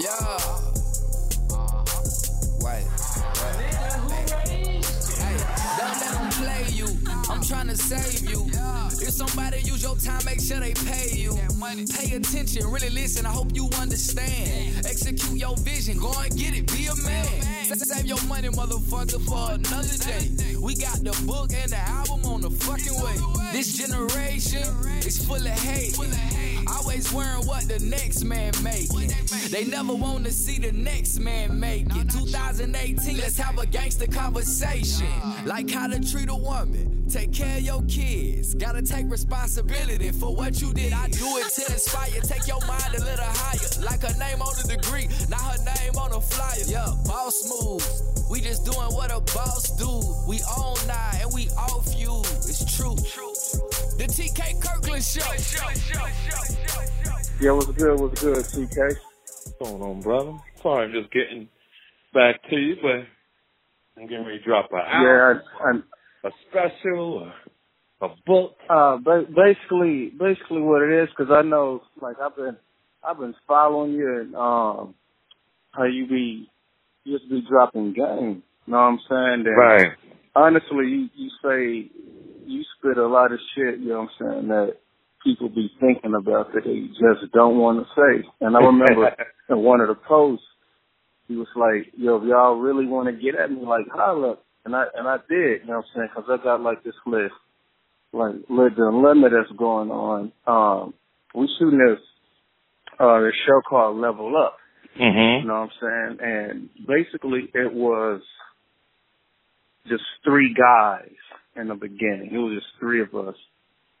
The TK Kirkland Show. Yeah. Wait. Hey, don't let them play you. I'm trying to save you. If somebody use your time, make sure they pay you. Pay attention, really listen. I hope you understand. Execute your vision, go and get it. Be a man. Save your money, motherfucker, for another day. We got the book and the album on the fucking way. This generation is full of hate. Always worrying what the next man making. They never want to see the next man make it. 2018, let's have a gangster conversation. Like how to treat a woman. Take care of your kids. Gotta take responsibility for what you did. I do it to inspire. Take your mind a little higher. Like her name on the degree, not her name on a flyer. Yeah, boss move. We just doing what a boss do. We own now and we off you. It's true. The TK Kirkland Show. Yeah, what's good? What's good, TK? What's going on, brother? Sorry, I'm just getting back to you, but I'm getting ready to drop an album, Yeah, I, I, a special, a, a book. uh, ba- basically, basically what it is, because I know, like, I've been, I've been following you and um, how you be, you just be dropping game. You know what I'm saying? And Right. Honestly, you, you say you spit a lot of shit. You know what I'm saying? That people be thinking about that they just don't want to say. And I remember in one of the posts, he was like, "Yo, if y'all really want to get at me, like holla." And I and I did. You know what I'm saying? Because I got like this list, like with the limit that's going on. Um, we shooting this uh this show called Level Up. Mm-hmm. You know what I'm saying? And basically it was just three guys in the beginning. It was just three of us.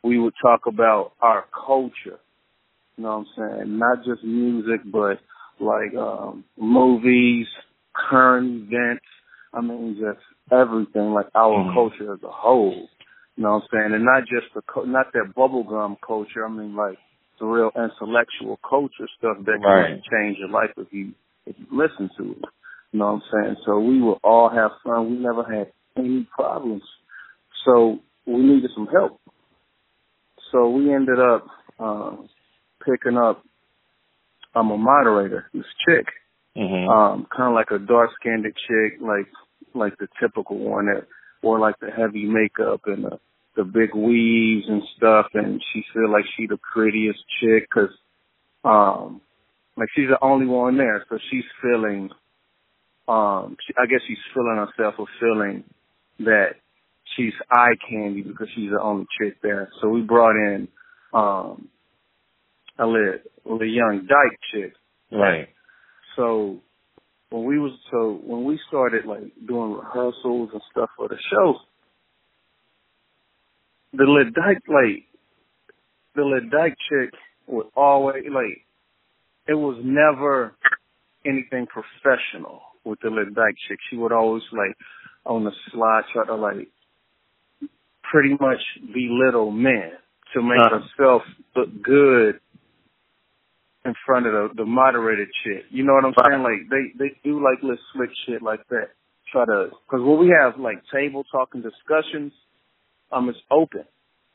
We would talk about our culture. You know what I'm saying? Not just music, but like um movies, current events. I mean, just everything, like our Mhm. culture as a whole. You know what I'm saying? And not just the, not that bubblegum culture. I mean, like the real intellectual culture stuff that can Right. change your life if you if you listen to it. You know what I'm saying? So we will all have fun. We never had any problems. So we needed some help. So we ended up uh, picking up. I'm a moderator. This chick, Mm-hmm. um, kind of like a dark skinned chick, like like the typical one that wore like the heavy makeup and the the big weaves and stuff, and she feel like she the prettiest chick because, um, like she's the only one there, so she's feeling, um, she, I guess she's feeling herself or feeling that she's eye candy because she's the only chick there. So we brought in um, a little, a little young dyke chick. right. So when we was so when we started like doing rehearsals and stuff for the show, the little dyke like the little dyke chick would always like it was never anything professional with the little dyke chick. She would always like on the slide try to like pretty much belittle men to make Uh-huh. herself look good in front of the, the moderated chick. You know what I'm saying? Like they they do like little slick shit like that. Try to because when we have like table talking discussions, um, it's open.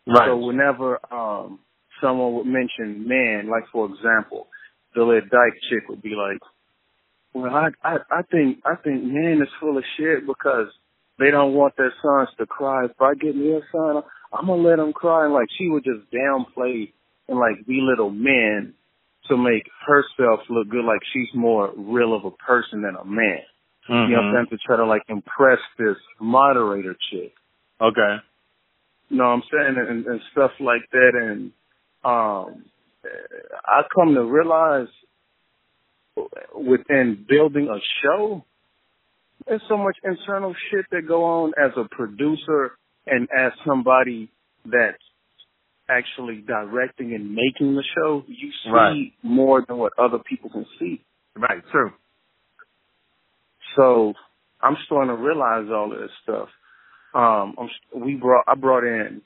Right. So whenever um someone would mention men, like for example, the little dyke chick would be like, "Well, I I I think I think men is full of shit because they don't want their sons to cry. If I get me a son, I'm gonna let them cry." And like she would just downplay and like belittle men to make herself look good, like she's more real of a person than a man. Mm-hmm. You know what I'm saying? To try to like impress this moderator chick. Okay. You know what I'm saying? And, and stuff like that. And um I come to realize within building a show, there's so much internal shit that go on as a producer and as somebody that's actually directing and making the show. You see Right. more than what other people can see. Right. True. So I'm starting to realize all of this stuff. Um, I'm, we brought I brought in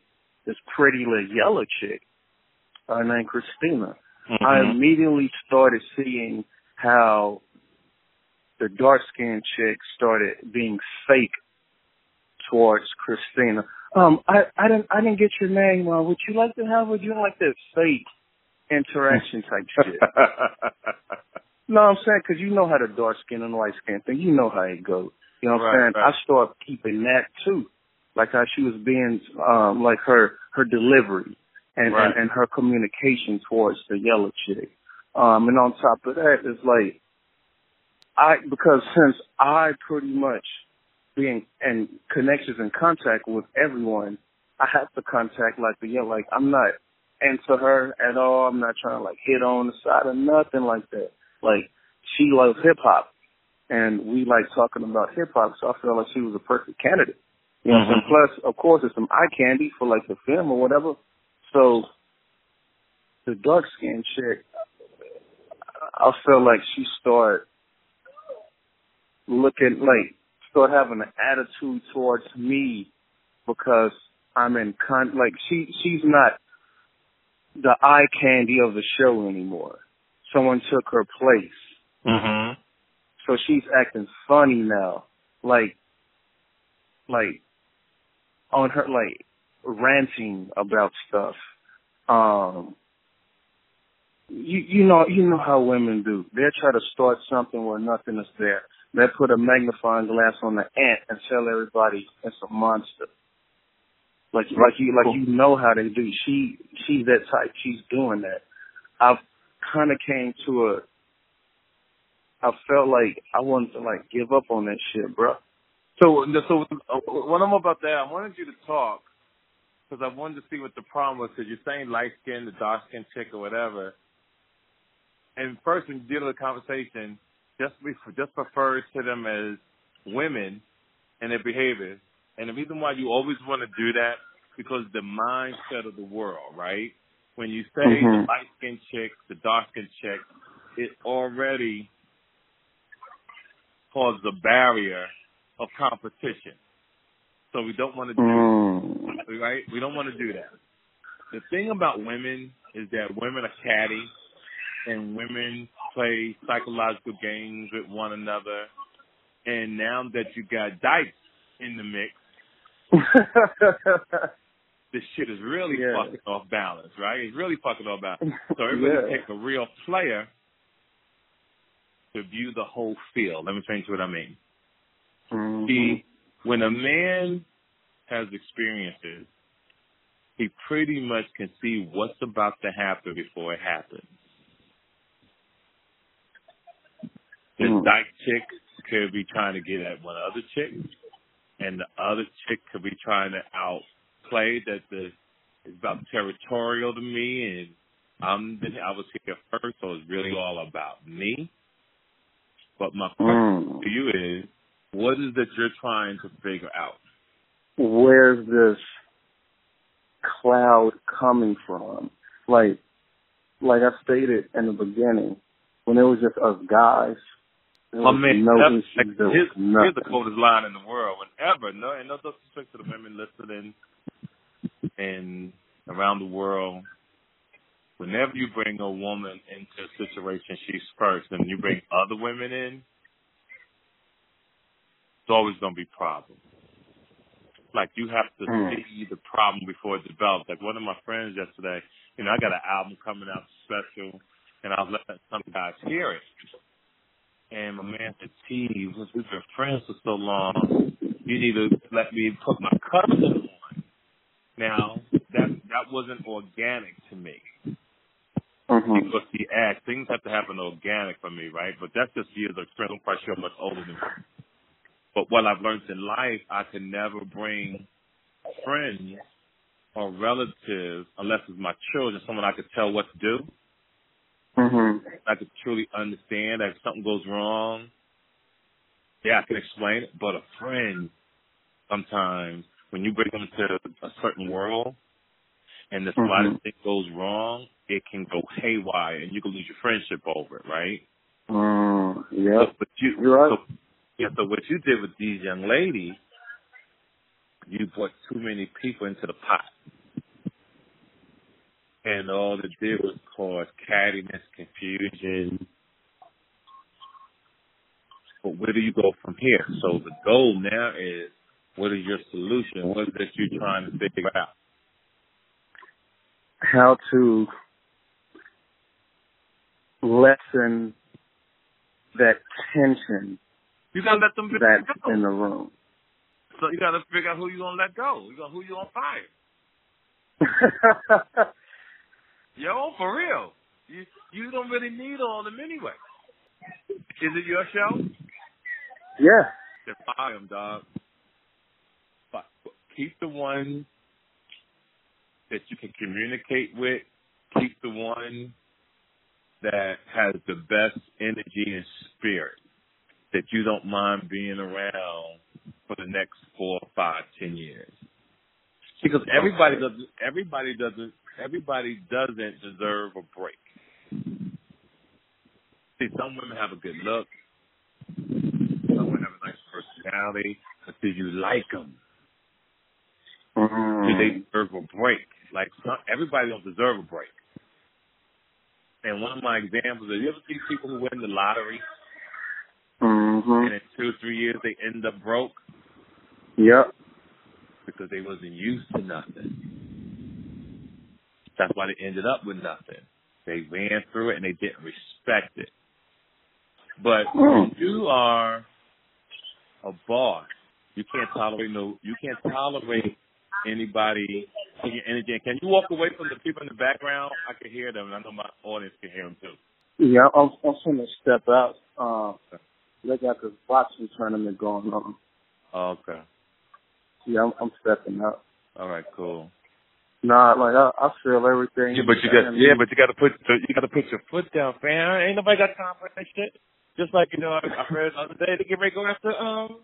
this pretty little yellow chick uh, named Christina. Mm-hmm. I immediately started seeing how the dark skinned chick started being fake towards Christina. Um, I, I didn't I didn't get your name. Uh, would you like to have would you like that fake interaction type shit. no, I'm saying because you know how the dark skin and white skin thing, you know how it goes. You know what I'm saying? Right. I start keeping that too, like how she was being, um, like her her delivery and, right. and and her communication towards the yellow chick. Um, and on top of that, it's like I because since I pretty much being in connections and contact with everyone, I have to contact like the know, like I'm not into her at all. I'm not trying to like hit on the side or nothing like that. Like she loves hip hop and we like talking about hip hop, so I felt like she was a perfect candidate. You know, mm-hmm. and plus, of course, it's some eye candy for like the film or whatever. So the dark skinned chick, I felt like she started looking like start having an attitude towards me because I'm in con like she she's not the eye candy of the show anymore. Someone took her place. Mhm. So she's acting funny now. Like like on her like ranting about stuff. Um you you know you know how women do. They try to start something where nothing is there. They put a magnifying glass on the ant and tell everybody it's a monster. Like like you like you know how they do. She she's that type. She's doing that. I've kind of came to a. I felt like I wanted to like give up on that shit, bro. So so uh, when I'm about that, I wanted you to talk because I wanted to see what the problem was. Because you're saying light skin, the dark skin chick or whatever. And first, when you deal with the conversation, just just refers to them as women and their behavior. And the reason why you always want to do that because the mindset of the world, right? When you say mm-hmm. the light skinned chick, the dark skinned chick, it already causes a barrier of competition. So we don't want to do mm. right? We don't want to do that. The thing about women is that women are catty and women play psychological games with one another. And now that you got Dykes in the mix, this shit is really yeah. fucking off balance, right? It's really fucking off balance. So everybody yeah. take a real player to view the whole field. Let me to what I mean. Mm-hmm. See, when a man has experiences, he pretty much can see what's about to happen before it happens. This mm. dyke chick could be trying to get at one other chick, and the other chick could be trying to outplay that the it's about territorial to me, and I'm I was here first, so it's really all about me. But my question mm. to you is, what is that you're trying to figure out? Where's this cloud coming from? Like, like I stated in the beginning, when it was just us guys, my man, no like, here's, here's the coldest line in the world. Whenever, no, and no disrespect to the women listening and around the world, whenever you bring a woman into a situation, she's first, and you bring other women in, it's always going to be problems. Like you have to mm. see the problem before it develops. Like one of my friends yesterday, you know, I got an album coming out special, and I was letting some guys hear it. And my man said, T, since we've been friends for so long, you need to let me put my cousin on. Now, that that wasn't organic to me. Mm-hmm. Because the act, things have to happen organic for me, right? But that's just years of experience. I'm quite sure I'm much older than me. But what I've learned in life, I can never bring friends or relatives, unless it's my children, someone I could tell what to do. Mm-hmm. I could truly understand that if something goes wrong, yeah, I can explain it. But a friend, sometimes when you bring them to a certain world, and the slightest mm-hmm. thing goes wrong, it can go haywire, and you can lose your friendship over it, right? Mm, yeah. So, but you, You're right. So, yeah. So what you did with these young ladies, you brought too many people into the pot and all it did was cause cattiness, confusion. But where do you go from here? So the goal now is, what is your solution? What is it you're trying to figure out? How to lessen that tension You gotta let them that's go. in the room. So you gotta figure out who you gonna let go. You gonna who you gonna fire. Yo, for real. You you don't really need all of them anyway. Is it your show? yeah. Then fire them, dog. But keep the one that you can communicate with. Keep the one that has the best energy and spirit that you don't mind being around for the next four, five, ten years. Because everybody doesn't everybody doesn't everybody doesn't deserve a break. See, some women have a good look. Some women have a nice personality. But do you like them? Do Mm. they deserve a break? Like some, everybody don't deserve a break. And one of my examples is you ever see people who win the lottery Mm-hmm. and in two or three years they end up broke Yep. because they wasn't used to nothing. That's why they ended up with nothing. They ran through it and they didn't respect it. But when you are a boss, you can't tolerate no you can't tolerate anybody taking energy. Can you walk away from the people in the background? I can hear them and I know my audience can hear them too. Yeah, I'm, I'm gonna step out. Uh, they got this boxing tournament going on. Oh, okay. Yeah, I'm, I'm stepping out. All right, cool. Nah, like I, I feel everything. Yeah, but you got yeah, but you got to put you got to put your foot down, fam. Ain't nobody got time for that shit. Just like you know, I, I heard the other day they get ready to go after um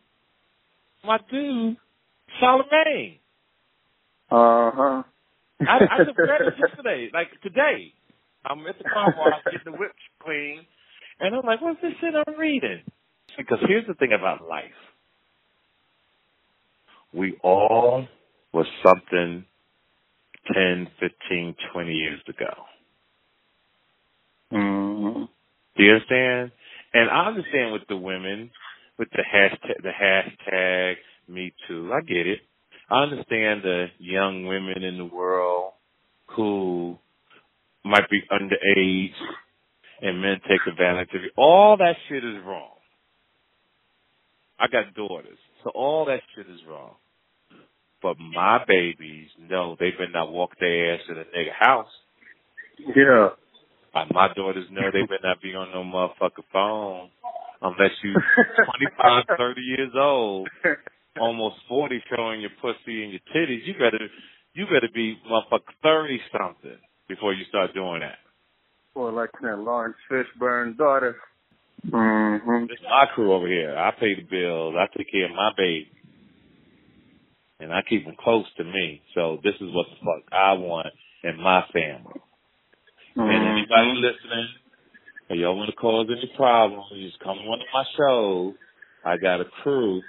my dude Charlemagne. Uh huh. I, I just read it yesterday, like today. I'm at the car wash getting the whip clean, and I'm like, what's this shit I'm reading? Because here's the thing about life: we all were something 10, 15, 20 years ago. Mm-hmm. Do you understand? And I understand with the women, with the hashtag, the hashtag Me Too. I get it. I understand the young women in the world who might be underage and men take advantage of you. All that shit is wrong. I got daughters, so all that shit is wrong. But my babies no, they better not walk their ass in a nigga house. Yeah. Uh, my daughters know they better not be on no motherfucking phone unless you 25, 30 years old, almost 40 showing your pussy and your titties. You better, you better be motherfucking 30 something before you start doing that. Or like that Laurence Fishburne daughter. Mm-hmm. This is my crew over here. I pay the bills. I take care of my baby. And I keep them close to me. So this is what the fuck I want in my family. And anybody listening, if y'all want to cause any problems, you just come to one of my shows. I got a crew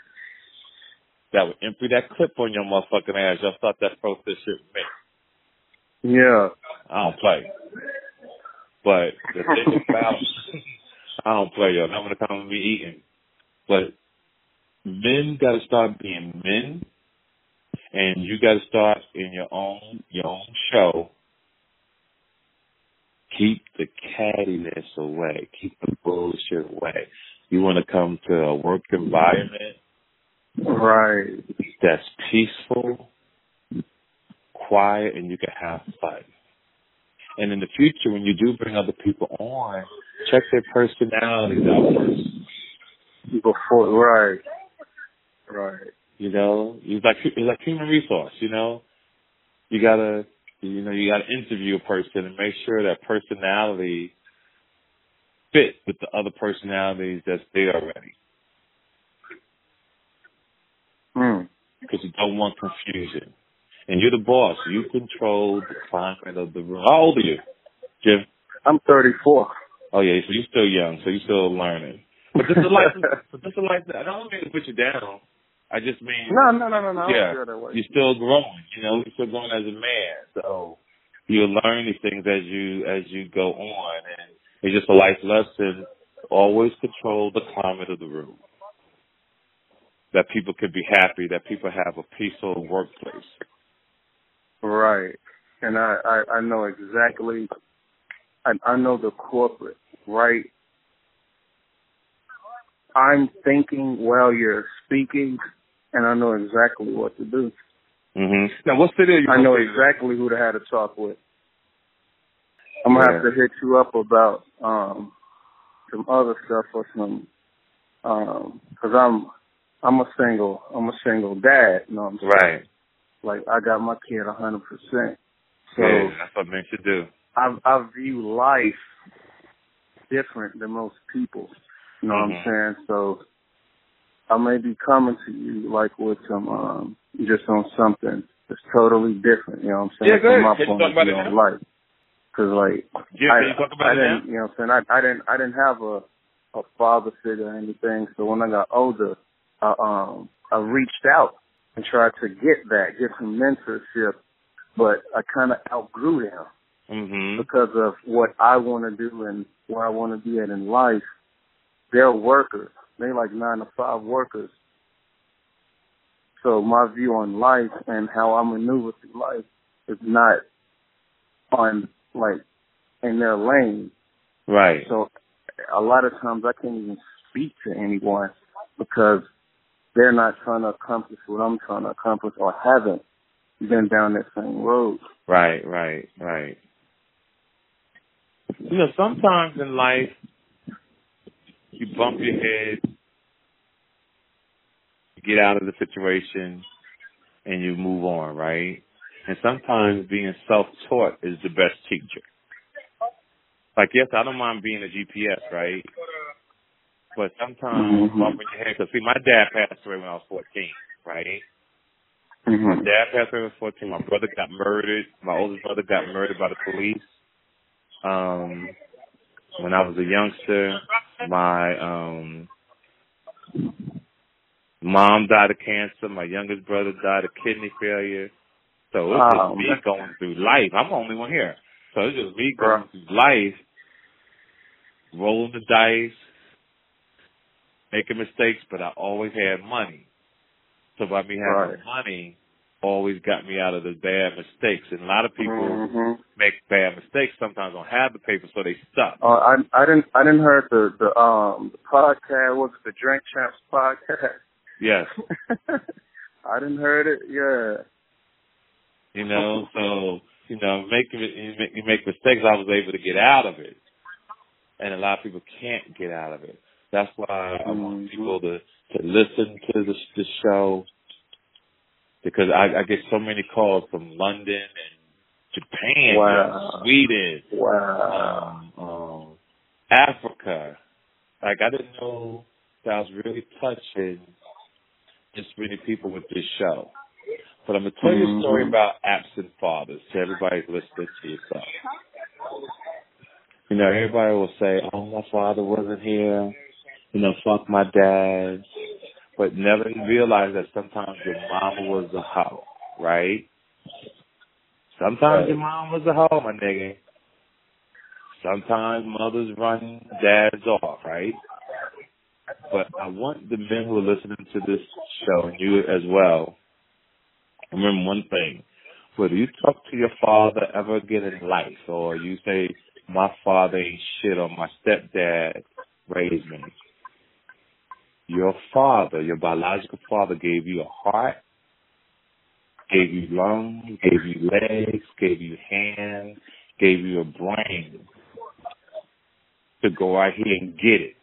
that would empty that clip on your motherfucking ass. Y'all start that process shit with me. Yeah. I don't play. But the thing about I don't play, yo. I'm gonna come and be eating. But men gotta start being men and you gotta start in your own your own show. Keep the cattiness away. Keep the bullshit away. You wanna come to a work environment Right. that's peaceful, quiet, and you can have fun. And in the future, when you do bring other people on, check their personalities out first. Before right. Right. You know, it's like it's like human resource. You know, you gotta, you know, you gotta interview a person and make sure that personality fit with the other personalities that's there already. Mm. Because you don't want confusion. And you're the boss. You control the climate of the room. How old are you, Jim? I'm 34. Oh yeah, so you're still young, so you're still learning. But this is life. but this is life. I don't mean to put you down. I just mean No, no, no, no, no. Yeah, feel that way. you're still growing. You know, you're still growing as a man. So you'll learn these things as you as you go on, and it's just a life lesson. Always control the climate of the room. That people can be happy. That people have a peaceful workplace. Right. And I, I, I know exactly, I, I know the corporate right? I'm thinking while you're speaking, and I know exactly what to do. Mhm. Now, what city? I know exactly who to have to talk with. I'm gonna have to hit you up about um some other stuff or some um because I'm I'm a single I'm a single dad. You know what I'm saying? Right. Like I got my kid a hundred percent. So yeah, that's what men should do. I I view life different than most people. You know Mhm. what I'm saying? So I may be coming to you like with some um just on something that's totally different. You know what I'm saying? Yeah, go From my. Can you point talk of about view on life. Cause like Yeah, I, you talk about I it didn't, now? you know what I'm saying? I, I didn't, I didn't have a, a father figure or anything. So when I got older, I, um, I reached out and tried to get that, get some mentorship, but I kind of outgrew them Mhm. because of what I want to do and where I want to be at in life. They're workers. They like nine to five workers. So my view on life and how I maneuver through life is not on like in their lane. Right. So a lot of times I can't even speak to anyone because they're not trying to accomplish what I'm trying to accomplish or haven't been down that same road. Right, right, right. You know, sometimes in life, you bump your head, you get out of the situation, and you move on, right? And sometimes being self-taught is the best teacher. Like, yes, I don't mind being a GPS, right? But sometimes Mhm. bumping your head, because see, my dad passed away when I was 14, right? My Mm-hmm. dad passed away when I was 14. My brother got murdered. My oldest brother got murdered by the police. Um, when I was a youngster, my um, mom died of cancer. My youngest brother died of kidney failure. So it's Oh, just me going through life. I'm the only one here. So it's just me going through life, rolling the dice, making mistakes, but I always had money. So by me having Right. money, always got me out of the bad mistakes. And a lot of people Mhm. make bad mistakes. Sometimes don't have the paper, so they stuck. Uh, I I didn't I didn't heard the the um the podcast what's it, the Drink Champs podcast. Yes, I didn't heard it. Yeah. you know. So you know, making it, you make, you make mistakes. I was able to get out of it, and a lot of people can't get out of it. That's why I want Mhm. people to to listen to the the show because I, I get so many calls from London and Japan, Wow. Sweden, Wow. um, um, Africa. Like I didn't know that I was really touching this many people with this show. But I'm gonna tell you a story Mhm. about absent fathers to everybody who's listening to yourself. You know, everybody will say, "Oh, my father wasn't here." You know, fuck my dad. But never realize that sometimes your mama was a hoe, right? Sometimes Right. your mom was a hoe, my nigga. Sometimes mothers run dads off, right? But I want the men who are listening to this show and you as well. Remember one thing. Whether you talk to your father ever again in life or you say, my father ain't shit or my stepdad raised me. Your father, your biological father gave you a heart, gave you lungs, gave you legs, gave you hands, gave you a brain to go out here and get it.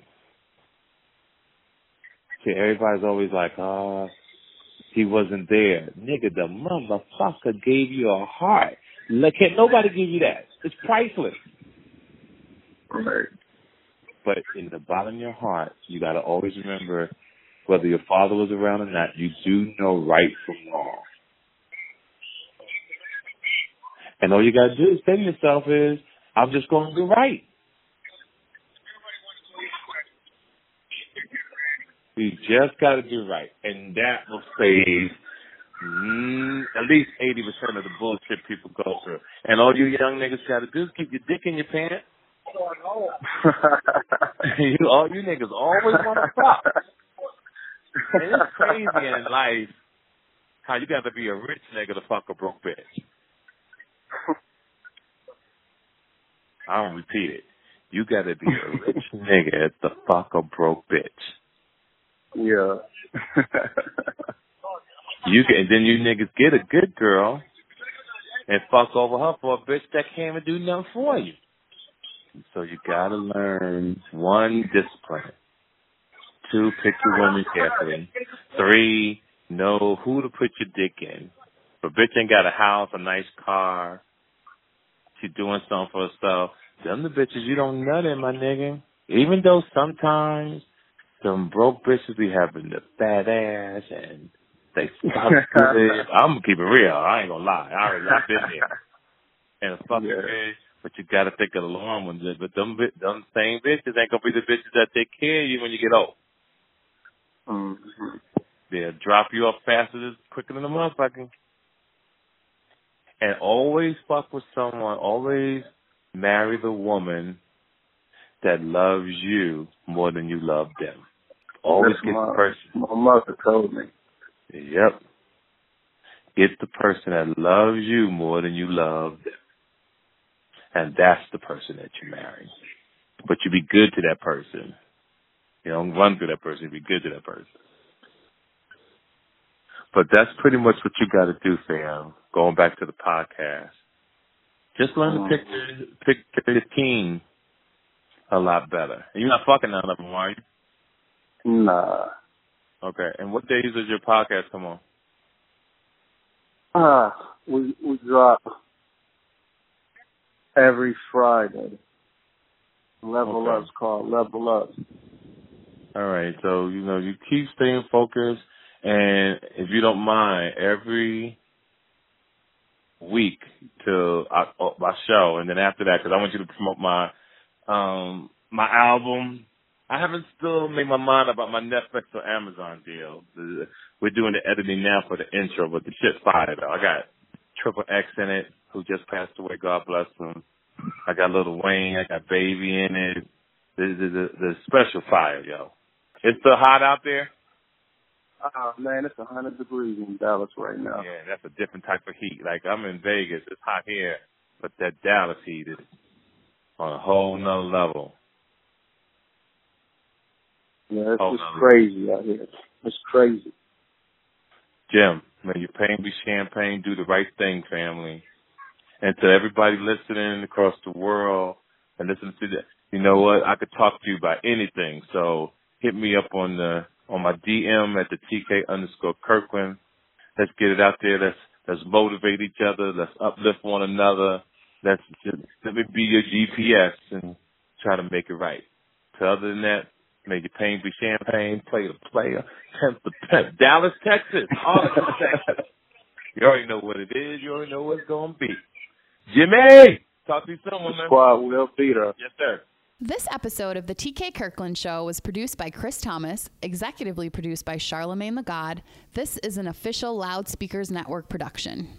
See, everybody's always like, oh, he wasn't there. Nigga, the motherfucker gave you a heart. Look, can't nobody give you that. It's priceless. Right. But in the bottom of your heart, you got to always remember, whether your father was around or not, you do know right from wrong. And all you got to do is say to yourself is, I'm just going to do right. You just got to do right. And that will save mm, at least 80% of the bullshit people go through. And all you young niggas got to do is keep your dick in your pants. you, all you niggas always want to fuck. And it's crazy in life how you got to be a rich nigga to fuck a broke bitch. I don't repeat it. You got to be a rich nigga to fuck a broke bitch. Yeah. you can, and then you niggas get a good girl and fuck over her for a bitch that can't even do nothing for you. So you gotta learn one discipline. Two, pick your women carefully. Three, know who to put your dick in. If a bitch ain't got a house, a nice car, she doing something for herself, them the bitches you don't nut in, my nigga. Even though sometimes some broke bitches be having the fat ass and they fuck good. I'm gonna keep it real. I ain't gonna lie. I already I've been there. And a fucking yeah. bitch, but you gotta think of the long ones. But them them same bitches ain't gonna be the bitches that take care of you when you get old. Mm-hmm. They'll drop you off faster, quicker than a motherfucker. And always fuck with someone. Always marry the woman that loves you more than you love them. Always That's get my, the person. My mother told me. Yep. Get the person that loves you more than you love them. And that's the person that you marry. But you be good to that person. You don't run to that person, you be good to that person. But that's pretty much what you gotta do, fam. Going back to the podcast. Just learn to pick your, pick your team a lot better. And you're not fucking none of them, are you? Nah. Okay. And what days does your podcast come on? Ah, uh, we we drop every Friday. Level okay. Up's called Level Up. All right. So you know you keep staying focused, and if you don't mind, every week to uh, my show, and then after that, because I want you to promote my um my album. I haven't still made my mind about my Netflix or Amazon deal. We're doing the editing now for the intro, but the shit's fire though. I got Triple X in it, who just passed away. God bless him. I got Lil Wayne. I got Baby in it. The the, the, the special fire, yo. It's still hot out there. Oh man, it's a hundred degrees in Dallas right now. Yeah, that's a different type of heat. Like I'm in Vegas, it's hot here, but that Dallas heat is on a whole nother level. Yeah, it's just crazy out here. It's crazy. Jim, may your pain be champagne. Do the right thing, family. And to everybody listening across the world and listening to that, you know what? I could talk to you about anything. So hit me up on the on my DM at the TK underscore Kirkland. Let's get it out there. Let's let's motivate each other. Let's uplift one another. Let's just, let me be your GPS and try to make it right. So other than that, may your pain be champagne, play the player, temp the pimp. Dallas, Texas, Austin, Texas. You already know what it is. You already know what it's gonna be. Jimmy, talk to you soon, man. Squad will beat us. Yes, sir. This episode of the TK Kirkland Show was produced by Chris Thomas, executively produced by Charlemagne the God. This is an official Loudspeakers Network production.